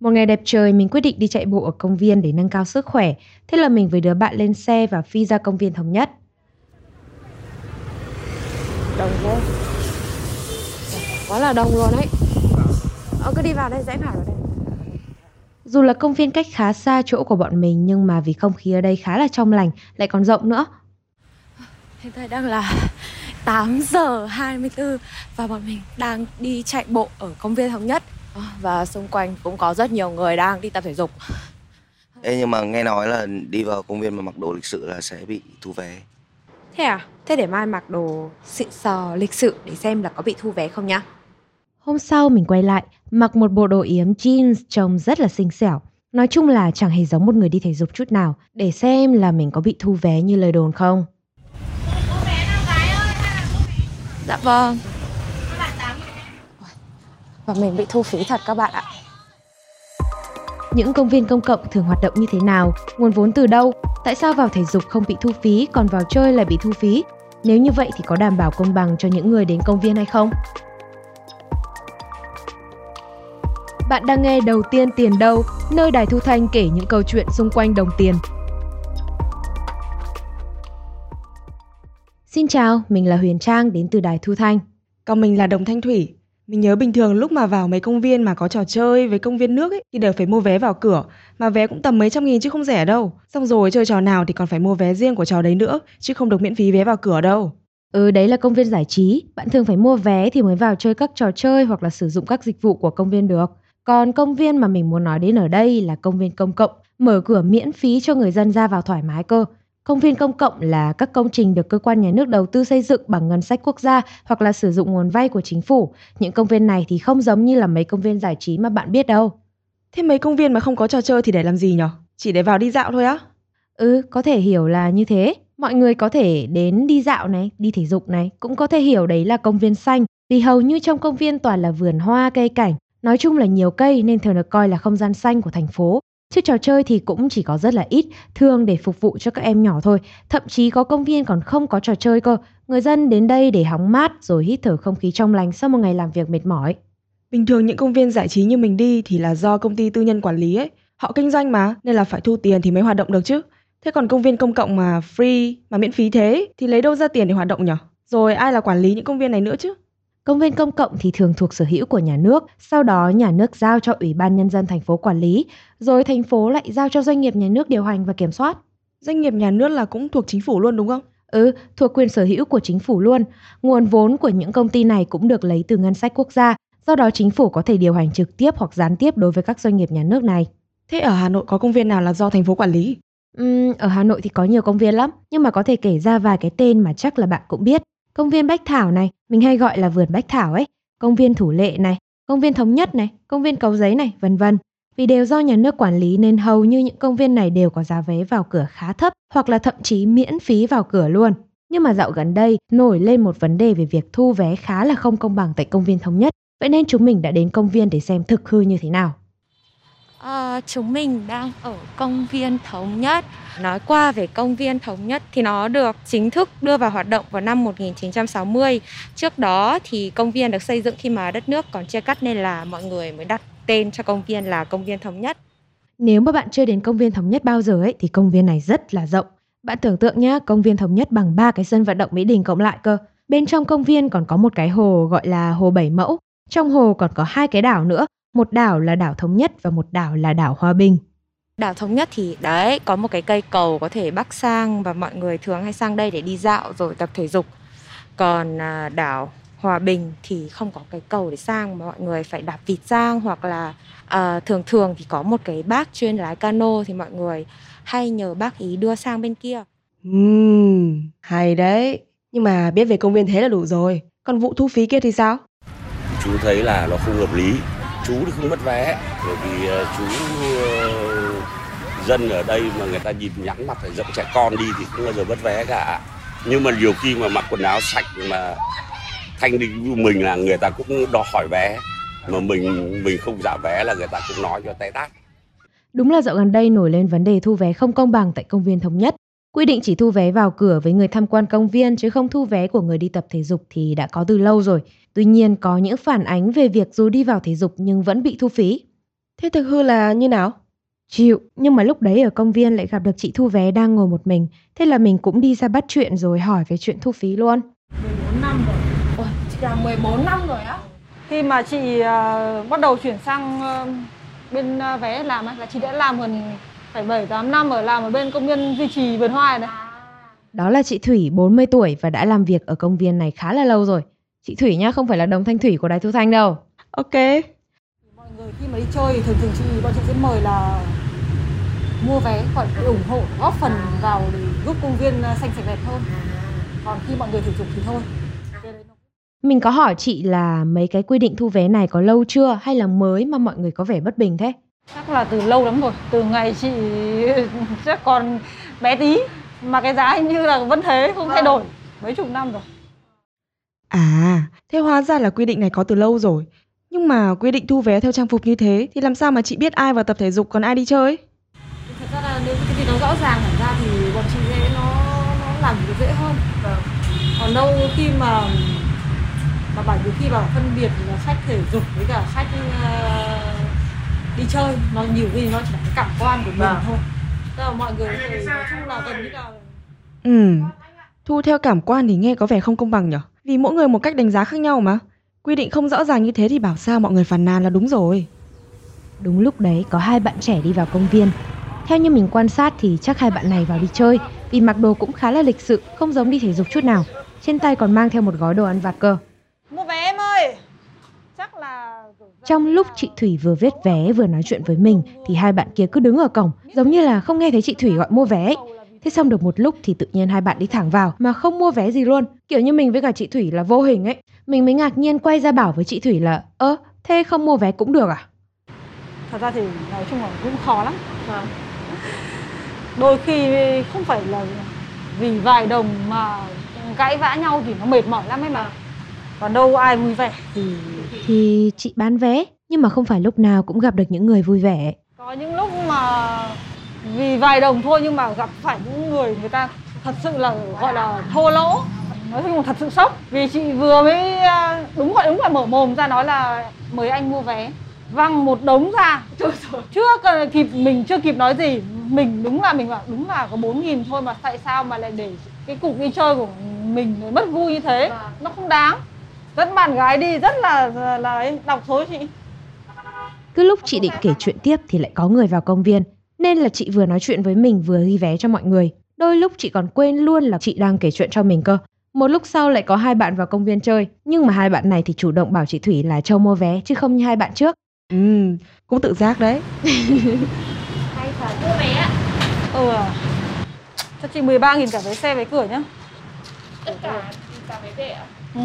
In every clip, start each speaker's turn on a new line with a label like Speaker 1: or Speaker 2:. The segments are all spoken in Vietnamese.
Speaker 1: Một ngày đẹp trời mình quyết định đi chạy bộ ở công viên để nâng cao sức khỏe. Thế là mình với đứa bạn lên xe và phi ra công viên thống nhất.
Speaker 2: Đông quá Quá là đông luôn ấy Ờ cứ đi vào đây rẽ phải vào đây
Speaker 1: Dù là công viên cách khá xa chỗ của bọn mình nhưng mà vì không khí ở đây khá là trong lành, lại còn rộng nữa.
Speaker 2: Hiện tại đang là 8 giờ 24 và bọn mình đang đi chạy bộ ở công viên thống nhất và xung quanh cũng có rất nhiều người đang đi tập thể dục.
Speaker 3: Ê, nhưng mà nghe nói là đi vào công viên mà mặc đồ lịch sự là sẽ bị thu vé.
Speaker 2: Thế à? Thế để mai mặc đồ xịn sò lịch sự để xem là có bị thu vé không nhá.
Speaker 1: Hôm sau mình quay lại, mặc một bộ đồ yếm jeans trông rất là xinh xẻo. Nói chung là chẳng hề giống một người đi thể dục chút nào, để xem là mình có bị thu vé như lời đồn không.
Speaker 2: Dạ vâng. Và mình bị thu phí thật các bạn ạ.
Speaker 1: Những công viên công cộng thường hoạt động như thế nào? Nguồn vốn từ đâu? Tại sao vào thể dục không bị thu phí, còn vào chơi lại bị thu phí? Nếu như vậy thì có đảm bảo công bằng cho những người đến công viên hay không? Bạn đang nghe Đầu tiên tiền đâu, nơi Đài Thu Thanh kể những câu chuyện xung quanh đồng tiền. Xin chào, mình là Huyền Trang đến từ Đài Thu Thanh.
Speaker 4: Còn mình là Đồng Thanh Thủy. Mình nhớ bình thường lúc mà vào mấy công viên mà có trò chơi với công viên nước ấy thì đều phải mua vé vào cửa, mà vé cũng tầm mấy trăm nghìn chứ không rẻ đâu. Xong rồi chơi trò nào thì còn phải mua vé riêng của trò đấy nữa, chứ không được miễn phí vé vào cửa đâu.
Speaker 1: Ừ, đấy là công viên giải trí. Bạn thường phải mua vé thì mới vào chơi các trò chơi hoặc là sử dụng các dịch vụ của công viên được. Còn công viên mà mình muốn nói đến ở đây là công viên công cộng, mở cửa miễn phí cho người dân ra vào thoải mái cơ. Công viên công cộng là các công trình được cơ quan nhà nước đầu tư xây dựng bằng ngân sách quốc gia hoặc là sử dụng nguồn vay của chính phủ. Những công viên này thì không giống như là mấy công viên giải trí mà bạn biết đâu.
Speaker 4: Thế mấy công viên mà không có trò chơi thì để làm gì nhở? Chỉ để vào đi dạo thôi á?
Speaker 1: Ừ, có thể hiểu là như thế. Mọi người có thể đến đi dạo này, đi thể dục này, cũng có thể hiểu đấy là công viên xanh vì hầu như trong công viên toàn là vườn hoa cây cảnh. Nói chung là nhiều cây nên thường được coi là không gian xanh của thành phố. Chứ trò chơi thì cũng chỉ có rất là ít, thường để phục vụ cho các em nhỏ thôi. Thậm chí có công viên còn không có trò chơi cơ. Người dân đến đây để hóng mát rồi hít thở không khí trong lành sau một ngày làm việc mệt mỏi.
Speaker 4: Bình thường những công viên giải trí như mình đi thì là do công ty tư nhân quản lý ấy. Họ kinh doanh mà, nên là phải thu tiền thì mới hoạt động được chứ. Thế còn công viên công cộng mà free, mà miễn phí thế thì lấy đâu ra tiền để hoạt động nhở? Rồi ai là quản lý những công viên này nữa chứ?
Speaker 1: Công viên công cộng thì thường thuộc sở hữu của nhà nước, sau đó nhà nước giao cho Ủy ban Nhân dân thành phố quản lý, rồi thành phố lại giao cho doanh nghiệp nhà nước điều hành và kiểm soát.
Speaker 4: Doanh nghiệp nhà nước là cũng thuộc chính phủ luôn đúng không?
Speaker 1: Ừ, thuộc quyền sở hữu của chính phủ luôn. Nguồn vốn của những công ty này cũng được lấy từ ngân sách quốc gia, do đó chính phủ có thể điều hành trực tiếp hoặc gián tiếp đối với các doanh nghiệp nhà nước này.
Speaker 4: Thế ở Hà Nội có công viên nào là do thành phố quản lý?
Speaker 1: Uhm, ở Hà Nội thì có nhiều công viên lắm, nhưng mà có thể kể ra vài cái tên mà chắc là bạn cũng biết. Công viên Bách Thảo này, mình hay gọi là vườn Bách Thảo ấy, công viên Thủ Lệ này, công viên Thống Nhất này, công viên Cầu Giấy này, vân vân. Vì đều do nhà nước quản lý nên hầu như những công viên này đều có giá vé vào cửa khá thấp hoặc là thậm chí miễn phí vào cửa luôn. Nhưng mà dạo gần đây nổi lên một vấn đề về việc thu vé khá là không công bằng tại công viên Thống Nhất. Vậy nên chúng mình đã đến công viên để xem thực hư như thế nào.
Speaker 2: À, chúng mình đang ở công viên Thống Nhất. Nói qua về công viên Thống Nhất thì nó được chính thức đưa vào hoạt động vào năm 1960. Trước đó thì công viên được xây dựng khi mà đất nước còn chia cắt nên là mọi người mới đặt tên cho công viên là công viên Thống Nhất.
Speaker 1: Nếu mà bạn chưa đến công viên Thống Nhất bao giờ ấy thì công viên này rất là rộng. Bạn tưởng tượng nhá, công viên Thống Nhất bằng ba cái sân vận động Mỹ Đình cộng lại cơ. Bên trong công viên còn có một cái hồ gọi là hồ Bảy Mẫu. Trong hồ còn có hai cái đảo nữa, một đảo là đảo Thống Nhất và một đảo là đảo Hòa Bình.
Speaker 2: Đảo Thống Nhất thì đấy có một cái cây cầu có thể bắc sang và mọi người thường hay sang đây để đi dạo rồi tập thể dục. Còn à, đảo Hòa Bình thì không có cái cầu để sang mà mọi người phải đạp vịt sang hoặc là à, thường thường thì có một cái bác chuyên lái cano thì mọi người hay nhờ bác ý đưa sang bên kia.
Speaker 4: Ừm, hay đấy. Nhưng mà biết về công viên thế là đủ rồi. Còn vụ thu phí kia thì sao?
Speaker 5: Chú thấy là nó không hợp lý. Chú thì không mất vé bởi vì ờ, chú ờ, dân ở đây mà người ta nhìn nhẵn mặt phải dẫn trẻ con đi thì không bao giờ mất vé cả. Nhưng mà nhiều khi mà mặc quần áo sạch mà thanh đi của mình là người ta cũng đòi hỏi vé mà mình mình không giả vé là người ta cũng nói cho tay tát.
Speaker 1: Đúng là dạo gần đây nổi lên vấn đề thu vé không công bằng tại công viên Thống Nhất. Quy định chỉ thu vé vào cửa với người tham quan công viên chứ không thu vé của người đi tập thể dục thì đã có từ lâu rồi. Tuy nhiên có những phản ánh về việc dù đi vào thể dục nhưng vẫn bị thu phí.
Speaker 4: Thế thực hư là như nào?
Speaker 1: Chịu, nhưng mà lúc đấy ở công viên lại gặp được chị thu vé đang ngồi một mình. Thế là mình cũng đi ra bắt chuyện rồi hỏi về chuyện thu phí luôn.
Speaker 6: 14 năm rồi. Ôi, chị làm 14 năm rồi á. Khi mà chị uh, bắt đầu chuyển sang uh, bên uh, vé làm ấy, là chị đã làm gần phải 7 8 năm ở làm ở bên công viên duy trì vườn hoa này.
Speaker 1: Đó là chị Thủy 40 tuổi và đã làm việc ở công viên này khá là lâu rồi. Chị Thủy nhá, không phải là đồng thanh thủy của Đài Thu Thanh đâu.
Speaker 4: Ok.
Speaker 6: Mọi người khi mà đi chơi thì thường thường chị bọn chị sẽ mời là mua vé gọi để ủng hộ góp phần vào để giúp công viên xanh sạch đẹp hơn. Còn khi mọi người thể dục thì thôi.
Speaker 1: Mình có hỏi chị là mấy cái quy định thu vé này có lâu chưa hay là mới mà mọi người có vẻ bất bình thế?
Speaker 6: Chắc là từ lâu lắm rồi, từ ngày chị chắc còn bé tí mà cái giá hình như là vẫn thế không thay đổi mấy chục năm rồi.
Speaker 4: À, thế hóa ra là quy định này có từ lâu rồi. Nhưng mà quy định thu vé theo trang phục như thế thì làm sao mà chị biết ai vào tập thể dục còn ai đi chơi?
Speaker 6: Thật ra là nếu cái gì nó rõ ràng hẳn ra thì bọn chị sẽ nó nó làm việc dễ hơn. Vâng. Còn đâu khi mà mà bởi vì khi mà phân biệt là khách thể dục với cả khách uh, đi chơi nó nhiều khi nó chỉ là cái cảm quan của mình vâng. thôi. Tức là mọi người thì nói chung là gần như là
Speaker 4: Ừ, thu theo cảm quan thì nghe có vẻ không công bằng nhở? Vì mỗi người một cách đánh giá khác nhau mà. Quy định không rõ ràng như thế thì bảo sao mọi người phàn nàn là đúng rồi.
Speaker 1: Đúng lúc đấy có hai bạn trẻ đi vào công viên. Theo như mình quan sát thì chắc hai bạn này vào đi chơi vì mặc đồ cũng khá là lịch sự, không giống đi thể dục chút nào. Trên tay còn mang theo một gói đồ ăn vặt cơ. Trong lúc chị Thủy vừa viết vé vừa nói chuyện với mình thì hai bạn kia cứ đứng ở cổng, giống như là không nghe thấy chị Thủy gọi mua vé ấy. Thế xong được một lúc thì tự nhiên hai bạn đi thẳng vào mà không mua vé gì luôn. Kiểu như mình với cả chị Thủy là vô hình ấy. Mình mới ngạc nhiên quay ra bảo với chị Thủy là Ơ, thế không mua vé cũng được à?
Speaker 6: Thật ra thì nói chung là cũng khó lắm. Vâng. Đôi khi không phải là vì vài đồng mà cãi vã nhau thì nó mệt mỏi lắm ấy mà. Còn đâu ai vui vẻ thì...
Speaker 1: Thì chị bán vé, nhưng mà không phải lúc nào cũng gặp được những người vui vẻ.
Speaker 6: Có những lúc mà vì vài đồng thôi nhưng mà gặp phải những người người ta thật sự là gọi là thô lỗ. Nói chung là thật sự sốc. Vì chị vừa mới đúng gọi đúng là mở mồm ra nói là mời anh mua vé. Văng một đống ra. Chưa cần kịp mình chưa kịp nói gì. Mình đúng là mình bảo đúng là có bốn nghìn thôi mà tại sao mà lại để cái cục đi chơi của mình mất vui như thế? Nó không đáng dẫn bạn gái đi rất là là, là đọc số chị
Speaker 1: Cứ lúc chị định kể chuyện tiếp thì lại có người vào công viên nên là chị vừa nói chuyện với mình vừa ghi vé cho mọi người. Đôi lúc chị còn quên luôn là chị đang kể chuyện cho mình cơ. Một lúc sau lại có hai bạn vào công viên chơi, nhưng mà hai bạn này thì chủ động bảo chị Thủy là châu mua vé chứ không như hai bạn trước.
Speaker 4: Ừ, cũng tự giác đấy.
Speaker 6: Hay thật, mua vé ạ. Ừ à. Cho chị 13 nghìn cả vé xe vé cửa nhá.
Speaker 7: Tất cả cả vé về ạ?
Speaker 6: Ừ.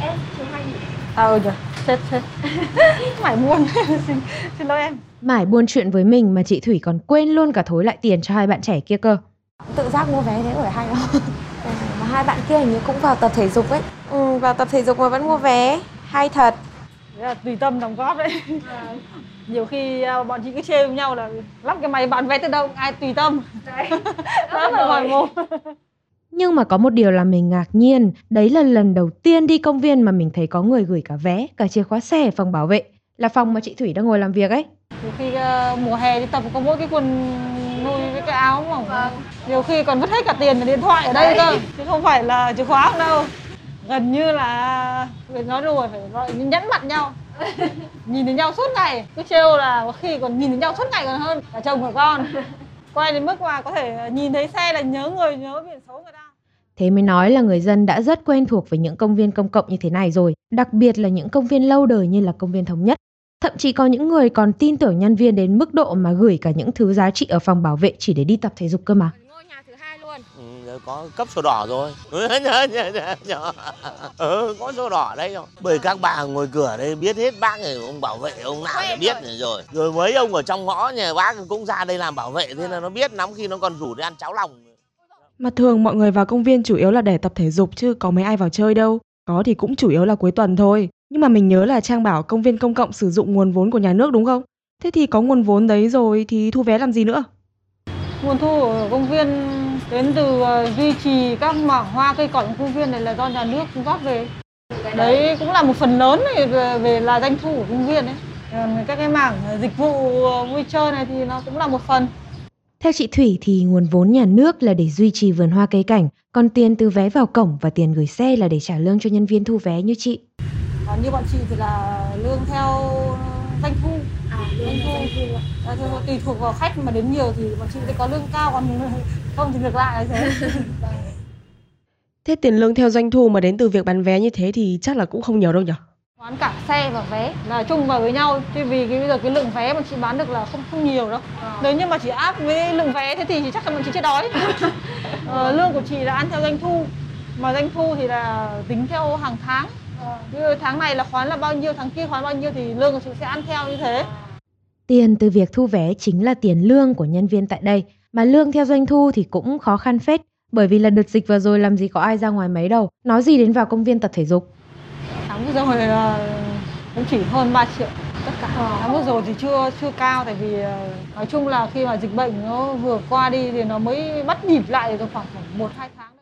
Speaker 7: Em, chú hai nghìn.
Speaker 6: À ừ nhỉ, chết chết. Mải buồn, xin, xin lỗi em.
Speaker 1: Mải buôn chuyện với mình mà chị Thủy còn quên luôn cả thối lại tiền cho hai bạn trẻ kia cơ.
Speaker 2: Tự giác mua vé thế ở hay không? mà hai bạn kia hình như cũng vào tập thể dục ấy. Ừ, vào tập thể dục mà vẫn mua vé. Hay thật.
Speaker 6: Đấy là tùy tâm đóng góp đấy. Nhiều khi uh, bọn chị cứ chê với nhau là lắp cái máy bán vé từ đâu ai tùy tâm.
Speaker 7: Đấy.
Speaker 6: Đó là ngoài mồm.
Speaker 1: Nhưng mà có một điều là mình ngạc nhiên, đấy là lần đầu tiên đi công viên mà mình thấy có người gửi cả vé, cả chìa khóa xe ở phòng bảo vệ, là phòng mà chị Thủy đang ngồi làm việc ấy.
Speaker 6: Nhiều khi uh, mùa hè đi tập có mỗi cái quần nuôi với cái áo mỏng. Vâng. Nhiều khi còn vứt hết cả tiền và điện thoại ở đây cơ, chứ không phải là chìa khóa không đâu. Gần như là phải nói đùa phải gọi nhẫn mặt nhau. nhìn thấy nhau suốt ngày, cứ trêu là có khi còn nhìn thấy nhau suốt ngày còn hơn cả chồng của con. Quay đến mức mà có thể nhìn thấy xe là nhớ người, nhớ biển số người ta.
Speaker 1: Thế mới nói là người dân đã rất quen thuộc với những công viên công cộng như thế này rồi, đặc biệt là những công viên lâu đời như là công viên Thống Nhất. Thậm chí có những người còn tin tưởng nhân viên đến mức độ mà gửi cả những thứ giá trị ở phòng bảo vệ chỉ để đi tập thể dục cơ mà.
Speaker 7: Ngôi nhà thứ hai luôn.
Speaker 8: Ừ, có cấp sổ đỏ rồi ừ, có sổ đỏ đây rồi bởi các bà ngồi cửa đây biết hết bác này ông bảo vệ ông nào thì biết này rồi rồi mấy ông ở trong ngõ nhà bác cũng ra đây làm bảo vệ thế là nó biết lắm khi nó còn rủ đi ăn cháo lòng
Speaker 4: Mà thường mọi người vào công viên chủ yếu là để tập thể dục chứ có mấy ai vào chơi đâu. Có thì cũng chủ yếu là cuối tuần thôi. Nhưng mà mình nhớ là Trang bảo công viên công cộng sử dụng nguồn vốn của nhà nước đúng không? Thế thì có nguồn vốn đấy rồi thì thu vé làm gì nữa?
Speaker 6: Nguồn thu ở công viên đến từ uh, duy trì các mảng hoa cây cỏ trong công viên này là do nhà nước cấp về. Đấy cũng là một phần lớn về, về là doanh thu của công viên đấy. Các cái mảng dịch vụ vui chơi này thì nó cũng là một phần.
Speaker 1: Theo chị Thủy thì nguồn vốn nhà nước là để duy trì vườn hoa cây cảnh, còn tiền từ vé vào cổng và tiền gửi xe là để trả lương cho nhân viên thu vé như chị.
Speaker 6: Còn như bọn chị thì là lương theo doanh thu. À, doanh thu. À, tùy thuộc vào khách mà đến nhiều thì bọn chị sẽ có lương cao còn không thì ngược lại thế.
Speaker 4: Thế tiền lương theo doanh thu mà đến từ việc bán vé như thế thì chắc là cũng không nhiều đâu nhỉ?
Speaker 6: Bán cả xe và vé là chung vào với nhau Chứ vì cái bây giờ cái lượng vé mà chị bán được là không không nhiều đâu à. Nếu như mà chị áp với lượng vé thế thì chắc là bọn chị chết đói ờ, Lương của chị là ăn theo doanh thu Mà doanh thu thì là tính theo hàng tháng Như tháng này là khoán là bao nhiêu, tháng kia khoán bao nhiêu thì lương của chị sẽ ăn theo như thế
Speaker 1: Tiền từ việc thu vé chính là tiền lương của nhân viên tại đây Mà lương theo doanh thu thì cũng khó khăn phết bởi vì là đợt dịch vừa rồi làm gì có ai ra ngoài mấy đâu Nói gì đến vào công viên tập thể dục.
Speaker 6: Tháng vừa rồi là cũng chỉ hơn 3 triệu tất cả. Tháng vừa rồi thì chưa chưa cao Tại vì ờ, nói chung là khi mà dịch bệnh nó vừa qua đi thì nó mới bắt nhịp lại được khoảng một hai tháng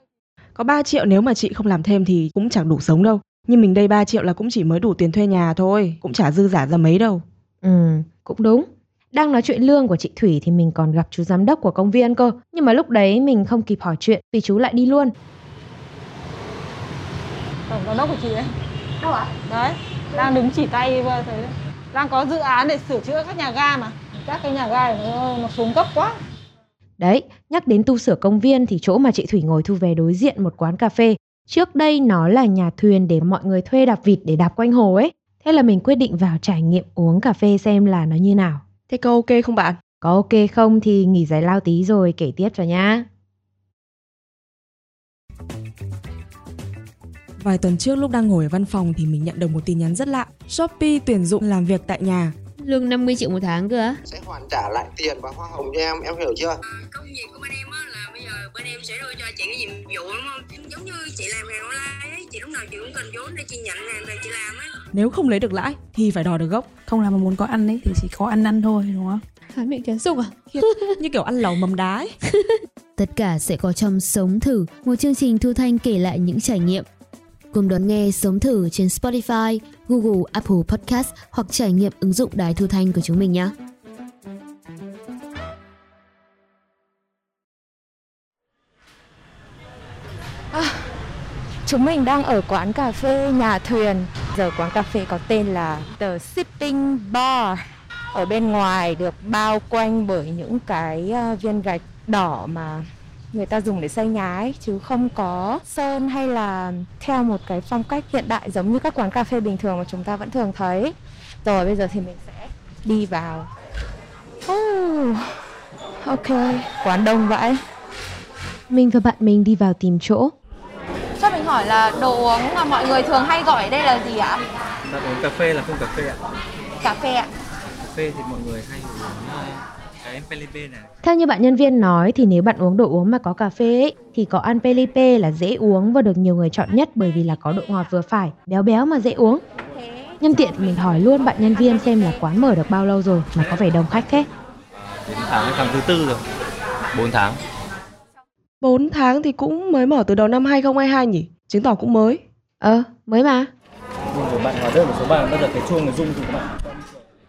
Speaker 4: Có 3 triệu nếu mà chị không làm thêm thì cũng chẳng đủ sống đâu Nhưng mình đây 3 triệu là cũng chỉ mới đủ tiền thuê nhà thôi Cũng chả dư giả ra mấy đâu
Speaker 1: Ừ, cũng đúng đang nói chuyện lương của chị Thủy thì mình còn gặp chú giám đốc của công viên cơ. Nhưng mà lúc đấy mình không kịp hỏi chuyện vì chú lại đi luôn.
Speaker 6: Tổng giám đốc của chị ấy. Đâu ạ? Đấy, đang đứng chỉ tay vừa thấy đang có dự án để sửa chữa các nhà ga mà. Các cái nhà ga nó, nó xuống cấp quá.
Speaker 1: Đấy, nhắc đến tu sửa công viên thì chỗ mà chị Thủy ngồi thu về đối diện một quán cà phê. Trước đây nó là nhà thuyền để mọi người thuê đạp vịt để đạp quanh hồ ấy. Thế là mình quyết định vào trải nghiệm uống cà phê xem là nó như nào.
Speaker 4: Thế có ok không bạn?
Speaker 1: Có ok không thì nghỉ giải lao tí rồi kể tiếp cho nhá.
Speaker 4: Vài tuần trước lúc đang ngồi ở văn phòng thì mình nhận được một tin nhắn rất lạ. Shopee tuyển dụng làm việc tại nhà.
Speaker 9: Lương 50 triệu một tháng cơ á?
Speaker 10: Sẽ hoàn trả lại tiền và hoa hồng cho em, em hiểu chưa?
Speaker 11: Công việc của bên em á là bên em sẽ đưa cho chị cái nhiệm vụ đúng không? Giống như chị làm hàng online ấy, chị lúc nào chị cũng cần vốn để chị nhận hàng rồi chị làm ấy.
Speaker 4: Nếu không lấy được lãi thì phải đòi được gốc.
Speaker 12: Không làm mà muốn có ăn ấy thì chỉ có ăn ăn thôi đúng không?
Speaker 9: Hán miệng kéo sục à?
Speaker 4: như kiểu ăn lẩu mầm đá ấy.
Speaker 9: Tất cả sẽ có trong Sống Thử, một chương trình Thu Thanh kể lại những trải nghiệm. Cùng đón nghe Sống Thử trên Spotify, Google, Apple Podcast hoặc trải nghiệm ứng dụng đài Thu Thanh của chúng mình nhé.
Speaker 2: Chúng mình đang ở quán cà phê nhà thuyền. Giờ quán cà phê có tên là The Shipping Bar. Ở bên ngoài được bao quanh bởi những cái ờ, viên gạch đỏ mà người ta dùng để xây nhà ấy chứ không có sơn hay là theo một cái phong cách hiện đại giống như các quán cà phê bình thường mà chúng ta vẫn thường thấy. Rồi bây giờ thì mình sẽ đi vào. Oh, ok, quán đông vậy.
Speaker 1: Mình và bạn mình đi vào tìm chỗ.
Speaker 7: Hỏi là đồ uống mà mọi người thường hay gọi ở đây là gì ạ?
Speaker 13: Bạn uống cà phê là không cà phê ạ?
Speaker 7: Cà phê ạ.
Speaker 13: Cà phê thì mọi người hay uống cái Pelipe này.
Speaker 1: Theo như bạn nhân viên nói thì nếu bạn uống đồ uống mà có cà phê ấy, thì có ăn Pelipe là dễ uống và được nhiều người chọn nhất bởi vì là có độ ngọt vừa phải, béo béo mà dễ uống. Nhân tiện mình hỏi luôn bạn nhân viên xem là quán mở được bao lâu rồi mà có vẻ đông khách thế.
Speaker 13: 4 tháng tháng thứ tư rồi. 4 tháng.
Speaker 4: 4 tháng thì cũng mới mở từ đầu năm 2022 nhỉ? Chứng tỏ cũng mới.
Speaker 1: Ờ, mới mà.
Speaker 13: Rồi bạn hóa đơn một số bạn bây giờ cái chuông nó rung thì các bạn.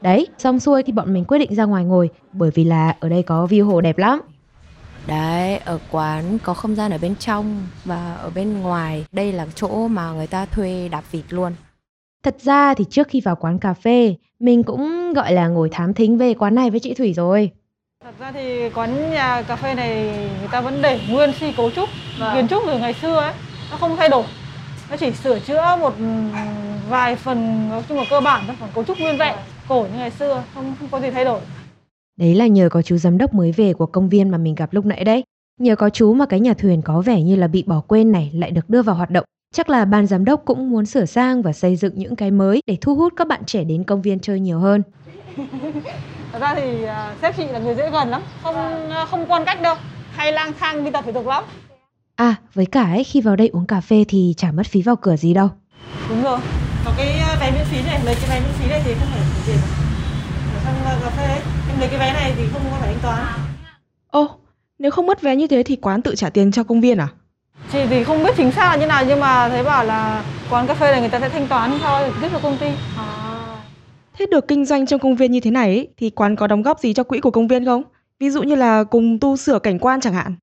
Speaker 1: Đấy, xong xuôi thì bọn mình quyết định ra ngoài ngồi bởi vì là ở đây có view hồ đẹp lắm.
Speaker 2: Đấy, ở quán có không gian ở bên trong và ở bên ngoài. Đây là chỗ mà người ta thuê đạp vịt luôn.
Speaker 1: Thật ra thì trước khi vào quán cà phê, mình cũng gọi là ngồi thám thính về quán này với chị Thủy rồi.
Speaker 6: Thật ra thì quán nhà cà phê này người ta vẫn để nguyên si cấu trúc, vâng. kiến trúc từ ngày xưa ấy, nó không thay đổi. Nó chỉ sửa chữa một vài phần nói chung là cơ bản thôi, phần cấu trúc nguyên vẹn, cổ như ngày xưa, không không có gì thay đổi.
Speaker 1: Đấy là nhờ có chú giám đốc mới về của công viên mà mình gặp lúc nãy đấy. Nhờ có chú mà cái nhà thuyền có vẻ như là bị bỏ quên này lại được đưa vào hoạt động. Chắc là ban giám đốc cũng muốn sửa sang và xây dựng những cái mới để thu hút các bạn trẻ đến công viên chơi nhiều hơn.
Speaker 6: Thật ra thì sếp chị là người dễ gần lắm, không không quan cách đâu, hay lang thang đi tập thể dục lắm.
Speaker 1: À, với cả ấy, khi vào đây uống cà phê thì chả mất phí vào cửa gì đâu.
Speaker 6: Đúng rồi, có cái vé miễn phí này, lấy cái vé miễn phí này thì không phải tiền. Ở trong cà phê ấy, em lấy cái vé này thì không có phải thanh toán.
Speaker 4: Ô, nếu không mất vé như thế thì quán tự trả tiền cho công viên à?
Speaker 6: Chị thì không biết chính xác là như nào nhưng mà thấy bảo là quán cà phê này người ta sẽ thanh toán thôi tiếp cho công ty. À.
Speaker 4: Thế được kinh doanh trong công viên như thế này ấy, thì quán có đóng góp gì cho quỹ của công viên không? Ví dụ như là cùng tu sửa cảnh quan chẳng hạn.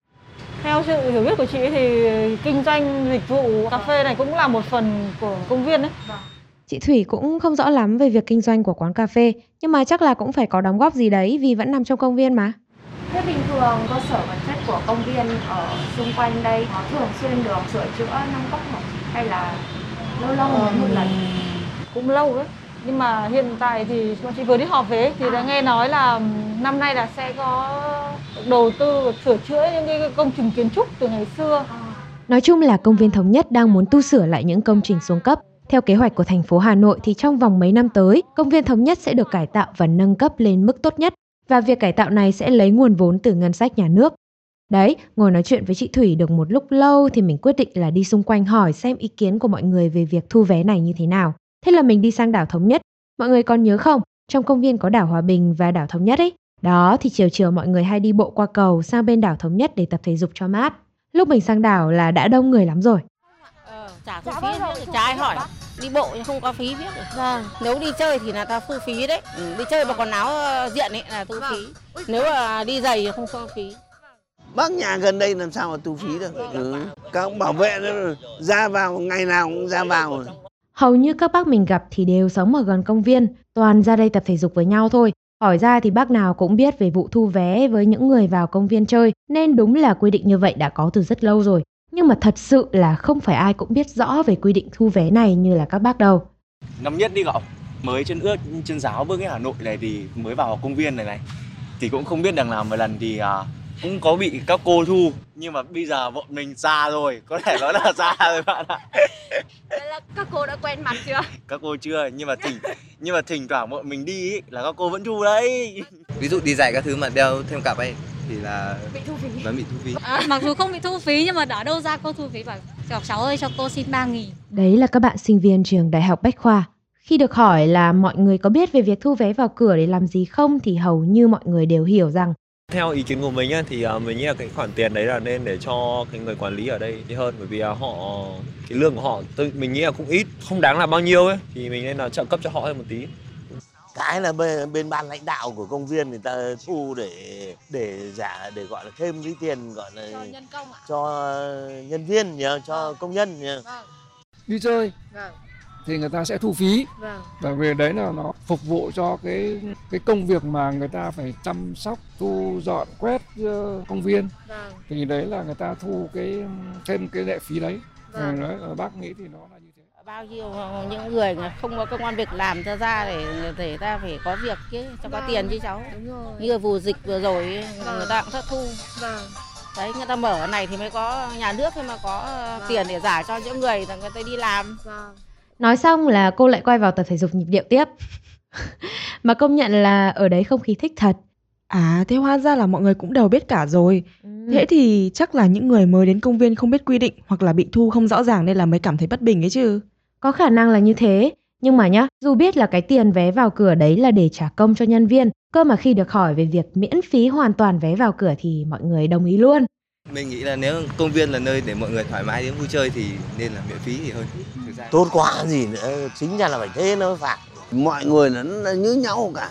Speaker 6: Theo sự hiểu biết của chị thì kinh doanh dịch vụ cà phê này cũng là một phần của công viên đấy.
Speaker 1: Chị Thủy cũng không rõ lắm về việc kinh doanh của quán cà phê, nhưng mà chắc là cũng phải có đóng góp gì đấy vì vẫn nằm trong công viên mà.
Speaker 2: Thế bình thường cơ sở vật chất của công viên ở xung quanh đây có thường xuyên được sửa chữa nâng cấp không? Hay là lâu lâu mới một lần?
Speaker 6: Cũng lâu đấy. Nhưng mà hiện tại thì bọn chị vừa đi họp về thì đã nghe nói là năm nay là sẽ có đầu tư sửa chữa những cái công trình kiến trúc từ ngày xưa.
Speaker 1: Nói chung là công viên Thống Nhất đang muốn tu sửa lại những công trình xuống cấp. Theo kế hoạch của thành phố Hà Nội thì trong vòng mấy năm tới, công viên Thống Nhất sẽ được cải tạo và nâng cấp lên mức tốt nhất và việc cải tạo này sẽ lấy nguồn vốn từ ngân sách nhà nước. Đấy, ngồi nói chuyện với chị Thủy được một lúc lâu thì mình quyết định là đi xung quanh hỏi xem ý kiến của mọi người về việc thu vé này như thế nào. Thế là mình đi sang đảo Thống Nhất. Mọi người còn nhớ không? Trong công viên có đảo Hòa Bình và đảo Thống Nhất ấy. Đó thì chiều chiều mọi người hay đi bộ qua cầu sang bên đảo Thống Nhất để tập thể dục cho mát. Lúc mình sang đảo là đã đông người lắm rồi.
Speaker 14: Ờ, chả thu phí nữa, chả ai hỏi đi bộ nhưng không có phí biết được. Vâng. Nếu đi chơi thì là ta thu phí đấy. Ừ, đi chơi mà quần áo ờ, diện ấy là thu phí. Nếu mà đi giày thì không thu phí.
Speaker 8: Bác nhà gần đây làm sao mà thu phí được. Ừ. Các bảo vệ nó ra vào ngày nào cũng ra vào.
Speaker 1: Hầu như các bác mình gặp thì đều sống ở gần công viên, toàn ra đây tập thể dục với nhau thôi. Hỏi ra thì bác nào cũng biết về vụ thu vé với những người vào công viên chơi, nên đúng là quy định như vậy đã có từ rất lâu rồi. Nhưng mà thật sự là không phải ai cũng biết rõ về quy định thu vé này như là các bác đâu.
Speaker 13: Năm nhất đi cậu, mới chân ướt chân giáo bước cái Hà Nội này thì mới vào công viên này này thì cũng không biết đằng nào một lần thì uh, cũng có bị các cô thu nhưng mà bây giờ bọn mình già rồi có thể nói là già rồi bạn ạ
Speaker 7: là các cô đã quen mặt chưa?
Speaker 13: các cô chưa nhưng mà thỉnh nhưng mà thỉnh thoảng bọn mình đi ý, là các cô vẫn thu đấy
Speaker 3: ví dụ đi giày các thứ mà đeo thêm cặp ấy thì là
Speaker 7: Bị thu phí.
Speaker 3: vẫn bị thu phí
Speaker 15: À, mặc dù không bị thu phí nhưng mà ở đâu ra cô thu phí bảo chọc cháu ơi cho cô xin 3 nghìn
Speaker 1: Đấy là các bạn sinh viên trường Đại học Bách Khoa. Khi được hỏi là mọi người có biết về việc thu vé vào cửa để làm gì không thì hầu như mọi người đều hiểu rằng
Speaker 16: Theo ý kiến của mình á, thì à, mình nghĩ là cái khoản tiền đấy là nên để cho cái người quản lý ở đây hơn bởi vì họ cái lương của họ tôi mình nghĩ là cũng ít không đáng là bao nhiêu ấy thì mình nên là trợ cấp cho họ hơn một tí
Speaker 8: Cái là bên, bên ban lãnh đạo của công viên người ta thu để để giả để gọi là thêm cái tiền gọi là
Speaker 7: Cho nhân công ạ?
Speaker 8: cho nhân viên nhờ cho công nhân nhờ.
Speaker 17: đi chơi
Speaker 7: Vâng.
Speaker 17: Thì người ta sẽ thu phí
Speaker 7: Vâng.
Speaker 17: bởi vì đấy là nó phục vụ cho cái cái công việc mà người ta phải chăm sóc thu dọn quét ờ, công viên
Speaker 7: Vâng.
Speaker 17: thì đấy là người ta thu cái thêm cái lệ phí đấy
Speaker 14: Vâng.
Speaker 17: Đấy bác nghĩ thì nó là như thế
Speaker 14: Bao nhiêu những người không có công an việc làm cho ra để để ta phải có việc chứ cho có
Speaker 7: Vâng,
Speaker 14: tiền chứ cháu.
Speaker 7: đúng rồi.
Speaker 14: Như vụ dịch vừa rồi
Speaker 7: Vâng.
Speaker 14: người ta cũng thất thu.
Speaker 7: Vâng.
Speaker 14: Đấy người ta mở cái này thì mới có nhà nước thì mà có ờ, tiền để giả cho những người người ta đi làm.
Speaker 7: Vâng.
Speaker 1: Nói xong là cô lại quay vào tập thể dục nhịp điệu tiếp. mà công nhận là ở đấy không khí thích thật.
Speaker 4: À thế hóa ra là mọi người cũng đều biết cả rồi. Thế thì chắc là những người mới đến công viên không biết quy định hoặc là bị thu không rõ ràng nên là mới cảm thấy bất bình ấy chứ.
Speaker 1: Có khả năng là như thế. Nhưng mà nhá, dù biết là cái tiền vé vào cửa đấy là để trả công cho nhân viên, cơ mà khi được hỏi về việc miễn phí hoàn toàn vé vào cửa thì mọi người đồng ý luôn.
Speaker 3: Mình nghĩ là nếu công viên là nơi để mọi người thoải mái đến vui chơi thì nên là miễn phí thì hơn thực ra
Speaker 8: Tốt quá gì nữa, chính ra là phải thế nó mới phải. Mọi người nó là như nhau cả.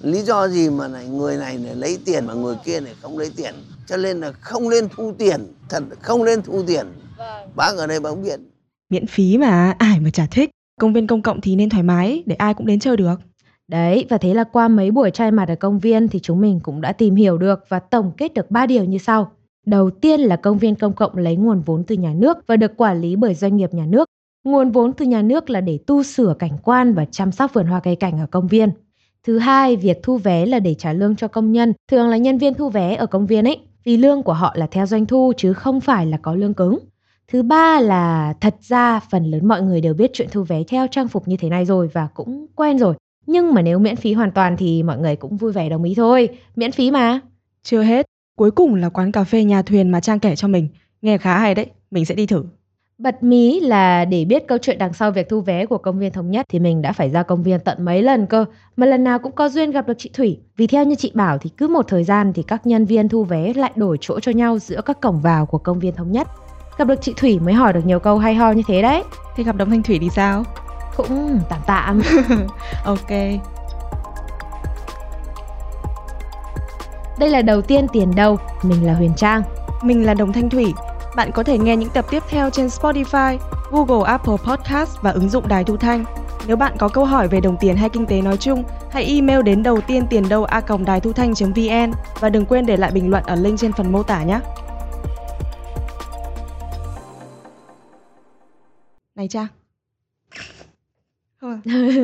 Speaker 8: Lý do gì mà này người này này lấy tiền mà người kia này không lấy tiền. Cho nên là không nên thu tiền, thật không nên thu tiền. Bác ở đây bác biết.
Speaker 4: Miễn phí mà, ai mà chả thích. Công viên công cộng thì nên thoải mái để ai cũng đến chơi được.
Speaker 1: Đấy, và thế là qua mấy buổi trai mặt ở công viên thì chúng mình cũng đã tìm hiểu được và tổng kết được 3 điều như sau. Đầu tiên là công viên công cộng lấy nguồn vốn từ nhà nước và được quản lý bởi doanh nghiệp nhà nước. Nguồn vốn từ nhà nước là để tu sửa cảnh quan và chăm sóc vườn hoa cây cảnh ở công viên. Thứ hai, việc thu vé là để trả lương cho công nhân, thường là nhân viên thu vé ở công viên ấy, vì lương của họ là theo doanh thu chứ không phải là có lương cứng. Thứ ba là thật ra phần lớn mọi người đều biết chuyện thu vé theo trang phục như thế này rồi và cũng quen rồi. Nhưng mà nếu miễn phí hoàn toàn thì mọi người cũng vui vẻ đồng ý thôi, miễn phí mà.
Speaker 4: Chưa hết, cuối cùng là quán cà phê nhà thuyền mà Trang kể cho mình. Nghe khá hay đấy, mình sẽ đi thử.
Speaker 1: Bật mí là để biết câu chuyện đằng sau việc thu vé của công viên Thống Nhất thì mình đã phải ra công viên tận mấy lần cơ. Mà lần nào cũng có duyên gặp được chị Thủy. Vì theo như chị bảo thì cứ một thời gian thì các nhân viên thu vé lại đổi chỗ cho nhau giữa các cổng vào của công viên Thống Nhất. Gặp được chị Thủy mới hỏi được nhiều câu hay ho như thế đấy.
Speaker 4: Thế gặp Đồng Thanh Thủy thì sao?
Speaker 1: Cũng tạm tạm.
Speaker 4: ok.
Speaker 1: Đây là đầu tiên tiền đâu, mình là Huyền Trang.
Speaker 4: Mình là Đồng Thanh Thủy. Bạn có thể nghe những tập tiếp theo trên Spotify, Google Apple Podcast và ứng dụng Đài Thu Thanh. Nếu bạn có câu hỏi về đồng tiền hay kinh tế nói chung, hãy email đến đầu tiên tiền đâu a đài thu thanh.vn và đừng quên để lại bình luận ở link trên phần mô tả nhé. Này Trang.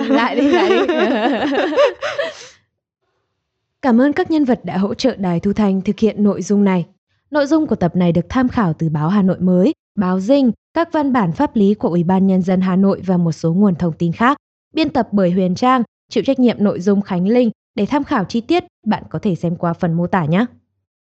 Speaker 1: lại đi, lại đi. Cảm ơn các nhân vật đã hỗ trợ Đài Thu Thanh thực hiện nội dung này. Nội dung của tập này được tham khảo từ báo Hà Nội mới, báo Dinh, các văn bản pháp lý của Ủy ban Nhân dân Hà Nội và một số nguồn thông tin khác. Biên tập bởi Huyền Trang, chịu trách nhiệm nội dung Khánh Linh. Để tham khảo chi tiết, bạn có thể xem qua phần mô tả nhé.